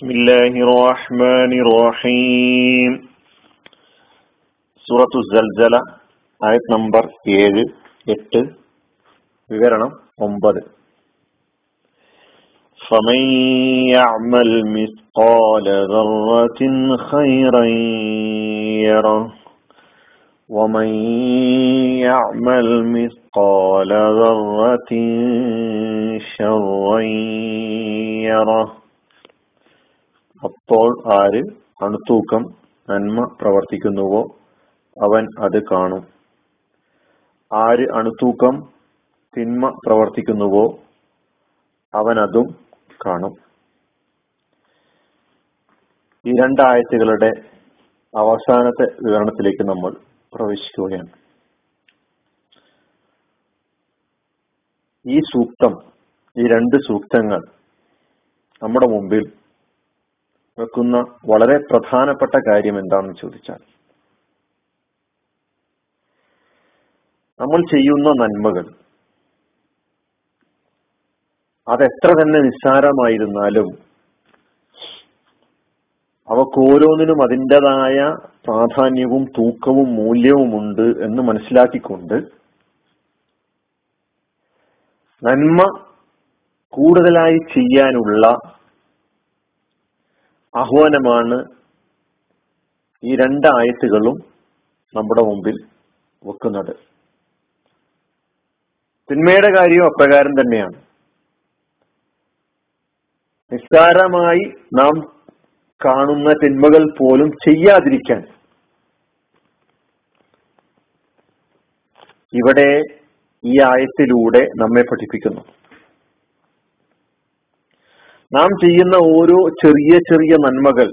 بسم الله الرحمن الرحيم സൂറത്തു സൽസല ആയത് നമ്പർ ഏഴ് എട്ട് വിവരണം ഒമ്പത് فمن يعمل مثقال ذرة خيرا يره ومن يعمل مثقال ذرة شرا يره അപ്പോൾ ആര് അണുത്തൂക്കം നന്മ പ്രവർത്തിക്കുന്നുവോ? അവൻ അത് കാണും. ആര് അണുത്തൂക്കം തിന്മ പ്രവർത്തിക്കുന്നുവോ? അവൻ അതും കാണും. ഈ രണ്ടായത്തുകളുടെ അവസാനത്തെ വിവരണത്തിലേക്ക് നമ്മൾ പ്രവേശിക്കുകയാണ്. ഈ സൂക്തം ഈ രണ്ട് സൂക്തങ്ങൾ നമ്മുടെ മുമ്പിൽ വെക്കുന്ന വളരെ പ്രധാനപ്പെട്ട കാര്യം എന്താണെന്ന് ചോദിച്ചാൽ നമ്മൾ ചെയ്യുന്ന നന്മകൾ അതെത്ര തന്നെ നിസ്സാരമായിരുന്നാലും അവക്ക് ഓരോന്നിനും അതിന്റെതായ പ്രാധാന്യവും തൂക്കവും മൂല്യവുമുണ്ട് എന്ന് മനസ്സിലാക്കിക്കൊണ്ട് നന്മ കൂടുതലായി ചെയ്യാനുള്ള ആഹ്വാനമാണ് ഈ രണ്ട് ആയത്തുകളും നമ്മുടെ മുമ്പിൽ വെക്കുന്നത്. തിന്മയുടെ കാര്യവും അപ്രകാരം തന്നെയാണ്. നിസ്സാരമായി നാം കാണുന്ന തിന്മകൾ പോലും ചെയ്യാതിരിക്കാൻ ഇവിടെ ഈ ആയത്തിലൂടെ നമ്മെ പഠിപ്പിക്കുന്നു. നാം ചെയ്യുന്ന ഓരോ ചെറിയ ചെറിയ നന്മകൾ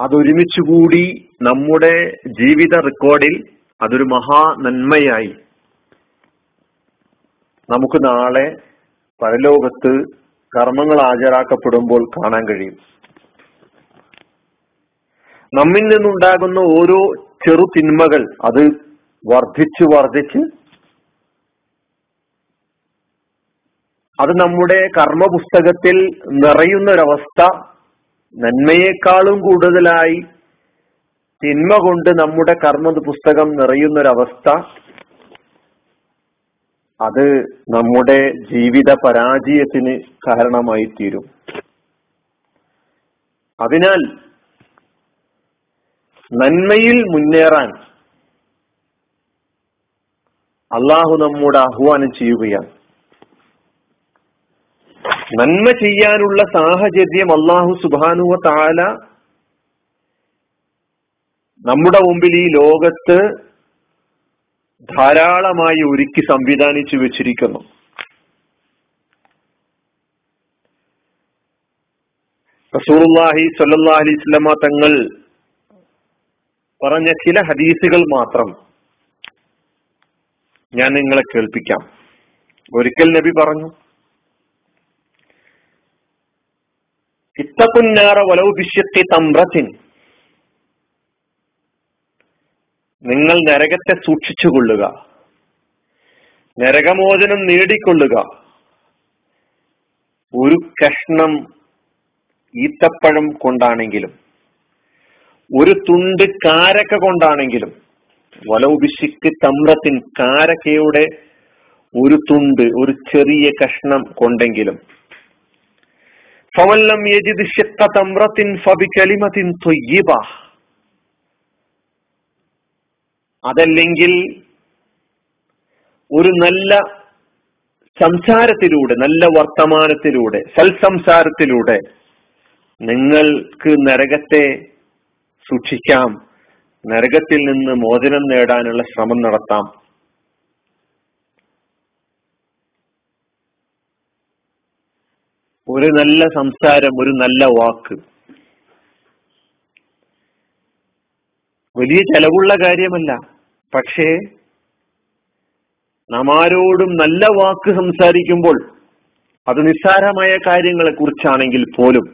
അതൊരുമിച്ചുകൂടി നമ്മുടെ ജീവിത റെക്കോർഡിൽ അതൊരു മഹാ നന്മയായി. നമുക്ക് നാളെ പരലോകത്ത് കർമ്മങ്ങൾ ഹാജരാക്കപ്പെടുമ്പോൾ കാണാൻ കഴിയും. നമ്മിൽ നിന്നുണ്ടാകുന്ന ഓരോ ചെറു തിന്മകൾ അത് വർദ്ധിച്ചു വർദ്ധിച്ച് അത് നമ്മുടെ കർമ്മ പുസ്തകത്തിൽ നിറയുന്ന ഒരവസ്ഥ നന്മയേക്കാളും കൂടുതലായി തിന്മ കൊണ്ട് നമ്മുടെ കർമ്മ പുസ്തകം നിറയുന്ന ഒരവസ്ഥ അത് നമ്മുടെ ജീവിത പരാജയത്തിന് കാരണമായി തീരും അതിനാൽ നന്മയിൽ മുന്നേറാൻ അള്ളാഹു നമ്മോട് ആഹ്വാനം ചെയ്യുകയാണ്. നന്മ ചെയ്യാനുള്ള സാഹചര്യം അള്ളാഹു സുബാനുവ താല നമ്മുടെ മുമ്പിൽ ഈ ലോകത്ത് ധാരാളമായി ഒരുക്കി സംവിധാനിച്ചു വെച്ചിരിക്കുന്നു. റസൂർഹി സല്ലാ അലൈസ്ലമ തങ്ങൾ പറഞ്ഞ ചില ഹദീസുകൾ മാത്രം ഞാൻ നിങ്ങളെ കേൾപ്പിക്കാം. ഒരിക്കൽ നബി പറഞ്ഞു നിങ്ങൾ നരകത്തെ സൂക്ഷിച്ചുകൊള്ളുക നരകമോചനം നേടിക്കൊള്ളുക. ഒരു കഷ്ണം ഈത്തപ്പഴം കൊണ്ടാണെങ്കിലും ഒരു തുണ്ട് കാരക്ക കൊണ്ടാണെങ്കിലും വലൗബിശിക്ക് തമ്രത്തിൻ കാരക്കയുടെ ഒരു തുണ്ട് ഒരു ചെറിയ കഷ്ണം കൊണ്ടെങ്കിലും അതല്ലെങ്കിൽ ഒരു നല്ല സംസാരത്തിലൂടെ നല്ല വർത്തമാനത്തിലൂടെ സൽസംസാരത്തിലൂടെ നിങ്ങൾക്ക് നരകത്തെ സൂക്ഷിക്കാം നരകത്തിൽ നിന്ന് മോചനം നേടാനുള്ള ശ്രമം നടത്താം. ഒരു നല്ല സംസാരം ഒരു നല്ല വാക്ക്. വലിയ ചെലവുള്ള കാര്യമല്ല. പക്ഷേ നാം ആരോടും നല്ല വാക്ക് സംസാരിക്കുമ്പോൾ അത് നിസ്സാരമായ കാര്യങ്ങളെ കുറിച്ചാണെങ്കിൽ പോലും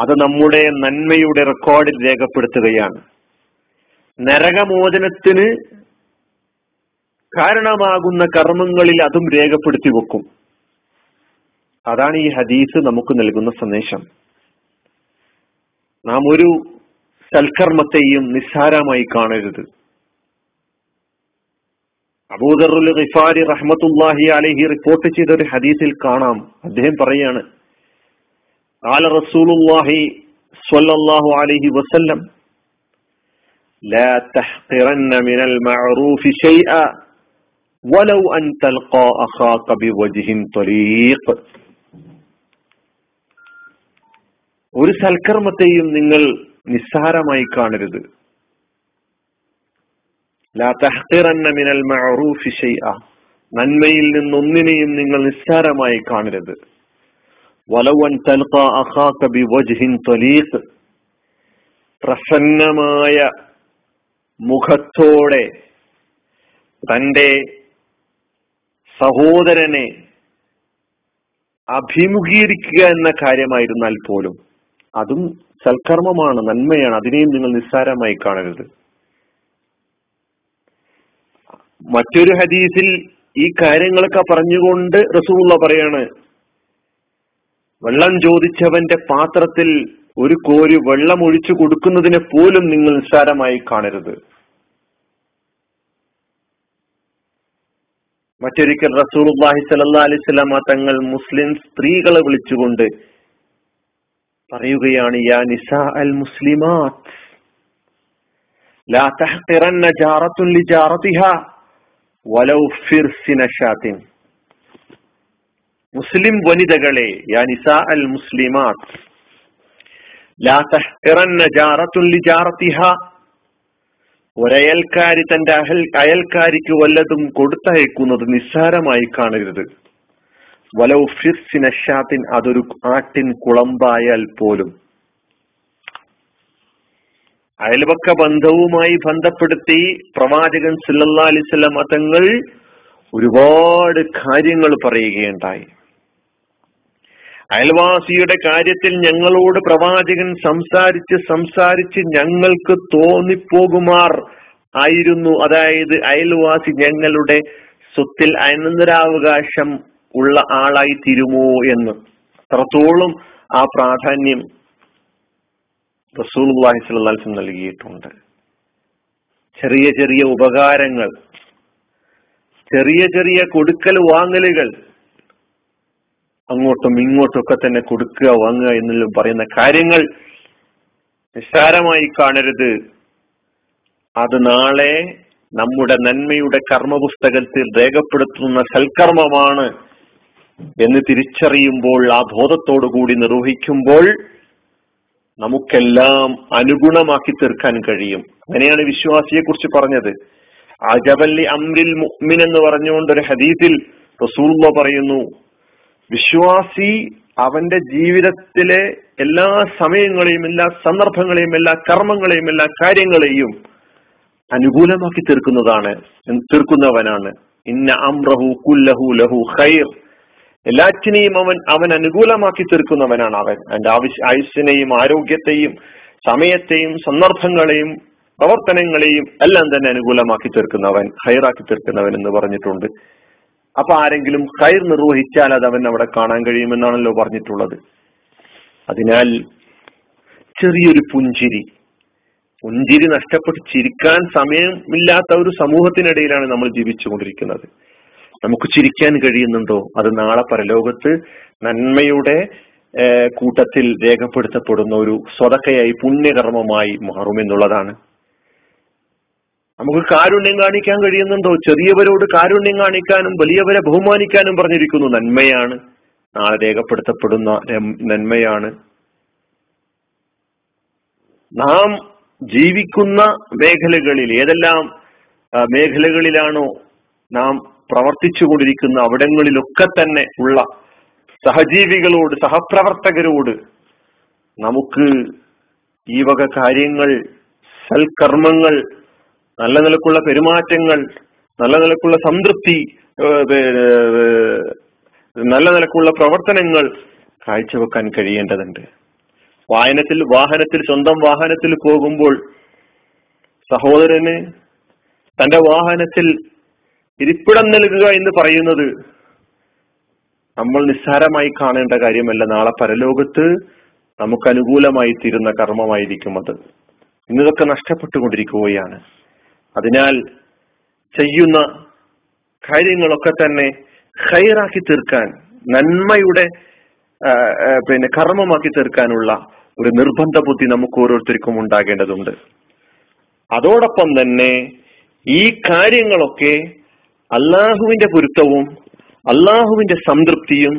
അത് നമ്മുടെ നന്മയുടെ റെക്കോർഡിൽ രേഖപ്പെടുത്തുകയാണ്. നരകമോചനത്തിന് കാരണമാകുന്ന കർമ്മങ്ങളിൽ അതും രേഖപ്പെടുത്തി വെക്കും അതാണ് ഈ ഹദീസ് നമുക്ക് നൽകുന്ന സന്ദേശം നാം ഒരു സൽക്കർമ്മത്തെയും നിസ്സാരമായി കാണരുത് അബൂദറുൽ ഖിഫാരി റഹ്മത്തുല്ലാഹി അലഹി റിപ്പോർട്ട് ചെയ്ത ഒരു ഹദീസിൽ കാണാം അദ്ദേഹം പറയാണ് قال رسول الله صلى الله عليه وسلم لا تحقرن من المعروف شيئا വലൗ അൻ തൽഖാ അഖാക ഒരു സൽക്കർമ്മത്തെയും നിങ്ങൾ നിസ്സാരമായി കാണരുത്. മിനൽ മഅറൂഫി ഷൈഅ നന്മയിൽ നിന്നൊന്നിനെയും നിങ്ങൾ നിസ്സാരമായി കാണരുത്. വലവൻ തൽഖാ അഖാക ബിവജ്ഹിൻ പ്രസന്നമായ മുഖത്തോടെ തന്റെ സഹോദരനെ അഭിമുഖീകരിക്കുക എന്ന കാര്യമായിരുന്നാൽ പോലും അതും സൽക്കർമ്മമാണ് നന്മയാണ്. അതിനെയും നിങ്ങൾ നിസ്സാരമായി കാണരുത്. മറ്റൊരു ഹദീസിൽ ഈ കാര്യങ്ങളൊക്കെ പറഞ്ഞുകൊണ്ട് റസൂള്ള പറയാണ് വെള്ളം ചോദിച്ചവന്റെ പാത്രത്തിൽ ഒരു കോരി വെള്ളം ഒഴിച്ചു കൊടുക്കുന്നതിനെ പോലും നിങ്ങൾ നിസ്സാരമായി കാണരുത്. മറ്റൊരിക്കൽ റസൂലുള്ളാഹി സ്വല്ലല്ലാഹി അലൈഹി വസല്ലമ തങ്ങൾ മുസ്ലിം സ്ത്രീകളെ വിളിച്ചുകൊണ്ട് പറയുകയാണ് യാ നിസാ അൽ മുസ്ലിമാത്ത് ലാ വലൗ ഫിർസിന മുസ്ലിം വനിതകളെ യാ നിസാ അൽ മുസ്ലിമാത്ത് ലാ ഒരയൽക്കാരി തന്റെ അഹൽ അയൽക്കാരിക്ക് വല്ലതും കൊടുത്തയക്കുന്നത് നിസ്സാരമായി കാണരുത്. വലൗ ഫിർസിനഷാത്തിൻ അതൊരു ആട്ടിൻ കുളമ്പായാൽ പോലും. അയൽപക്ക ബന്ധവുമായി ബന്ധപ്പെടുത്തി പ്രവാചകൻ സുല്ലാ അലിസ്വല്ല മതങ്ങൾ ഒരുപാട് കാര്യങ്ങൾ പറയുകയുണ്ടായി. അയൽവാസിയുടെ കാര്യത്തിൽ ഞങ്ങളോട് പ്രവാചകൻ സംസാരിച്ച് സംസാരിച്ച് ഞങ്ങൾക്ക് തോന്നിപ്പോകുമാർ ആയിരുന്നു. അതായത് അയൽവാസി ഞങ്ങളുടെ സ്വത്തിൽ അനന്തരാവകാശം ഉള്ള ആളായി തീരുമോ എന്ന്. അത്രത്തോളം ആ പ്രാധാന്യം റസൂൽസം നൽകിയിട്ടുണ്ട്. ചെറിയ ചെറിയ ഉപകാരങ്ങൾ ചെറിയ ചെറിയ കൊടുക്കൽ വാങ്ങലുകൾ അങ്ങോട്ടും ഇങ്ങോട്ടും ഒക്കെ തന്നെ കൊടുക്കുക വാങ്ങുക എന്നെല്ലാം പറയുന്ന കാര്യങ്ങൾ നിസ്സാരമായി കാണരുത്. അത് നാളെ നമ്മുടെ നന്മയുടെ കർമ്മപുസ്തകത്തിൽ രേഖപ്പെടുത്തുന്ന സൽക്കർമ്മമാണ് എന്ന് തിരിച്ചറിയുമ്പോൾ ആ കൂടി നിർവഹിക്കുമ്പോൾ നമുക്കെല്ലാം അനുഗുണമാക്കി തീർക്കാൻ കഴിയും. അങ്ങനെയാണ് വിശ്വാസിയെ കുറിച്ച് പറഞ്ഞത്. അജബല്ലി അമ്രിൽ മുഅ്മിൻ എന്ന് പറഞ്ഞുകൊണ്ട് ഒരു ഹദീസിൽ റസൂള്ള പറയുന്നു വിശ്വാസി അവന്റെ ജീവിതത്തിലെ എല്ലാ സമയങ്ങളെയും എല്ലാ സന്ദർഭങ്ങളെയും എല്ലാ കർമ്മങ്ങളെയും എല്ലാ കാര്യങ്ങളെയും അനുകൂലമാക്കി തീർക്കുന്നതാണ് തീർക്കുന്നവനാണ്. ഇന്ന അമ്രഹു കുല്ലഹു ലഹു ഖൈർ. എല്ലാറ്റിനെയും അവൻ അവൻ അനുകൂലമാക്കി തീർക്കുന്നവനാണ് അവൻ. അവന്റെ ആവശ്യ ആയുസ്സിനെയും ആരോഗ്യത്തെയും സമയത്തെയും സന്ദർഭങ്ങളെയും പ്രവർത്തനങ്ങളെയും എല്ലാം തന്നെ അനുകൂലമാക്കി തീർക്കുന്നവൻ ഹൈറാക്കി തീർക്കുന്നവൻ എന്ന് പറഞ്ഞിട്ടുണ്ട്. അപ്പൊ ആരെങ്കിലും ഹൈർ നിർവഹിച്ചാൽ അത് അവൻ അവിടെ കാണാൻ കഴിയുമെന്നാണല്ലോ പറഞ്ഞിട്ടുള്ളത്. അതിനാൽ ചെറിയൊരു പുഞ്ചിരി. പുഞ്ചിരി നഷ്ടപ്പെട്ട് ചിരിക്കാൻ സമയമില്ലാത്ത ഒരു സമൂഹത്തിനിടയിലാണ് നമ്മൾ ജീവിച്ചുകൊണ്ടിരിക്കുന്നത്. നമുക്ക് ചിരിക്കാൻ കഴിയുന്നുണ്ടോ? അത് നാളെ പരലോകത്ത് നന്മയുടെ കൂട്ടത്തിൽ രേഖപ്പെടുത്തപ്പെടുന്ന ഒരു സ്വതക്കയായി പുണ്യകർമ്മമായി മാറുമെന്നുള്ളതാണ്. നമുക്ക് കാരുണ്യം കാണിക്കാൻ കഴിയുന്നുണ്ടോ? ചെറിയവരോട് കാരുണ്യം കാണിക്കാനും വലിയവരെ ബഹുമാനിക്കാനും പറഞ്ഞിരിക്കുന്നു. നന്മയാണ്. നാളെ രേഖപ്പെടുത്തപ്പെടുന്ന നന്മയാണ്. നാം ജീവിക്കുന്ന മേഖലകളിൽ ഏതെല്ലാം മേഖലകളിലാണോ നാം പ്രവർത്തിച്ചു കൊണ്ടിരിക്കുന്ന അവിടങ്ങളിലൊക്കെ തന്നെ ഉള്ള സഹജീവികളോട് സഹപ്രവർത്തകരോട് നമുക്ക് ഈ വക കാര്യങ്ങൾ സൽക്കർമ്മങ്ങൾ നല്ല നിലക്കുള്ള പെരുമാറ്റങ്ങൾ നല്ല നിലക്കുള്ള സംതൃപ്തി നല്ല നിലക്കുള്ള പ്രവർത്തനങ്ങൾ കാഴ്ചവെക്കാൻ കഴിയേണ്ടതുണ്ട്. വാഹനത്തിൽ വാഹനത്തിൽ സ്വന്തം വാഹനത്തിൽ പോകുമ്പോൾ സഹോദരന് തന്റെ വാഹനത്തിൽ ഇരിപ്പിടം നൽകുക എന്ന് പറയുന്നത് നമ്മൾ നിസ്സാരമായി കാണേണ്ട കാര്യമല്ല. നാളെ പരലോകത്ത് നമുക്ക് അനുകൂലമായി തീരുന്ന കർമ്മമായിരിക്കും അത്. ഇന്നതൊക്കെ നഷ്ടപ്പെട്ടുകൊണ്ടിരിക്കുകയാണ്. അതിനാൽ ചെയ്യുന്ന കാര്യങ്ങളൊക്കെ തന്നെ ഹൈറാക്കി തീർക്കാൻ നന്മയുടെ പിന്നെ കർമ്മമാക്കി തീർക്കാനുള്ള ഒരു നിർബന്ധ ബുദ്ധി നമുക്ക് ഓരോരുത്തർക്കും ഉണ്ടാകേണ്ടതുണ്ട്. അതോടൊപ്പം തന്നെ ഈ കാര്യങ്ങളൊക്കെ അള്ളാഹുവിന്റെ പൊരുത്തവും അള്ളാഹുവിന്റെ സംതൃപ്തിയും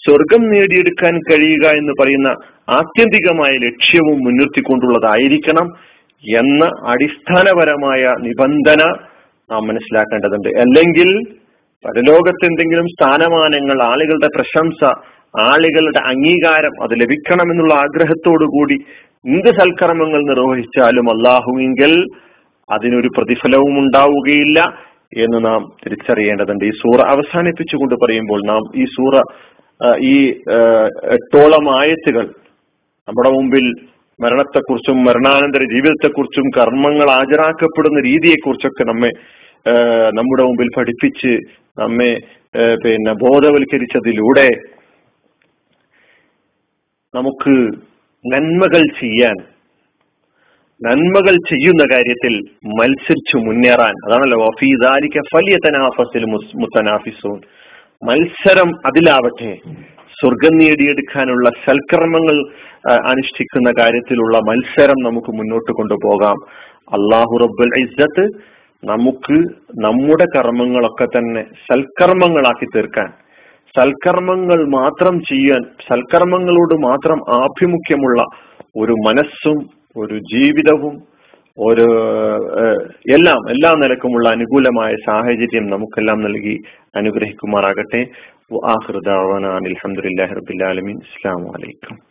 സ്വർഗം നേടിയെടുക്കാൻ കഴിയുക എന്ന് പറയുന്ന ആത്യന്തികമായ ലക്ഷ്യവും മുൻനിർത്തിക്കൊണ്ടുള്ളതായിരിക്കണം എന്ന അടിസ്ഥാനപരമായ നിബന്ധന നാം മനസ്സിലാക്കേണ്ടതുണ്ട്. അല്ലെങ്കിൽ പരലോകത്ത് എന്തെങ്കിലും സ്ഥാനമാനങ്ങൾ ആളുകളുടെ പ്രശംസ ആളുകളുടെ അംഗീകാരം അത് ലഭിക്കണമെന്നുള്ള ആഗ്രഹത്തോടു കൂടി എന്ത് സൽക്കർമ്മങ്ങൾ നിർവഹിച്ചാലും അള്ളാഹുവിങ്കിൽ അതിനൊരു പ്രതിഫലവും ഉണ്ടാവുകയില്ല എന്ന് നാം തിരിച്ചറിയേണ്ടതുണ്ട്. ഈ സൂറ അവസാനിപ്പിച്ചുകൊണ്ട് പറയുമ്പോൾ നാം ഈ സൂറ ഈ എട്ടോളം ആയത്തുകൾ നമ്മുടെ മുമ്പിൽ മരണത്തെക്കുറിച്ചും മരണാനന്തര ജീവിതത്തെക്കുറിച്ചും കർമ്മങ്ങൾ ഹാജരാക്കപ്പെടുന്ന രീതിയെക്കുറിച്ചൊക്കെ നമ്മെ നമ്മുടെ മുമ്പിൽ പഠിപ്പിച്ച് നമ്മെ പിന്നെ ബോധവൽക്കരിച്ചതിലൂടെ നമുക്ക് നന്മകൾ ചെയ്യാൻ നന്മകൾ ചെയ്യുന്ന കാര്യത്തിൽ മത്സരിച്ചു മുന്നേറാൻ. അതാണല്ലോ ഫലിയ തനാഫസിൽ മുത്തനാഫിസൂൻ. മത്സരം അതിലാവട്ടെ. സ്വർഗം നേടിയെടുക്കാനുള്ള സൽക്കർമ്മങ്ങൾ അനുഷ്ഠിക്കുന്ന കാര്യത്തിലുള്ള മത്സരം നമുക്ക് മുന്നോട്ട് കൊണ്ടുപോകാം. അള്ളാഹു റബ്ബുൽ ഇസ്സത്ത് നമുക്ക് നമ്മുടെ കർമ്മങ്ങളൊക്കെ തന്നെ സൽക്കർമ്മങ്ങളാക്കി തീർക്കാൻ സൽക്കർമ്മങ്ങൾ മാത്രം ചെയ്യാൻ സൽക്കർമ്മങ്ങളോട് മാത്രം ആഭിമുഖ്യമുള്ള ഒരു മനസ്സും ഒരു ജീവിതവും ഒരു എല്ലാം എല്ലാ നിലക്കുമുള്ള അനുകൂലമായ സാഹചര്യം നമുക്കെല്ലാം നൽകി അനുഗ്രഹിക്കുമാറാകട്ടെ. وآخر دعوانا أن الحمد لله رب العالمين. السلام عليكم.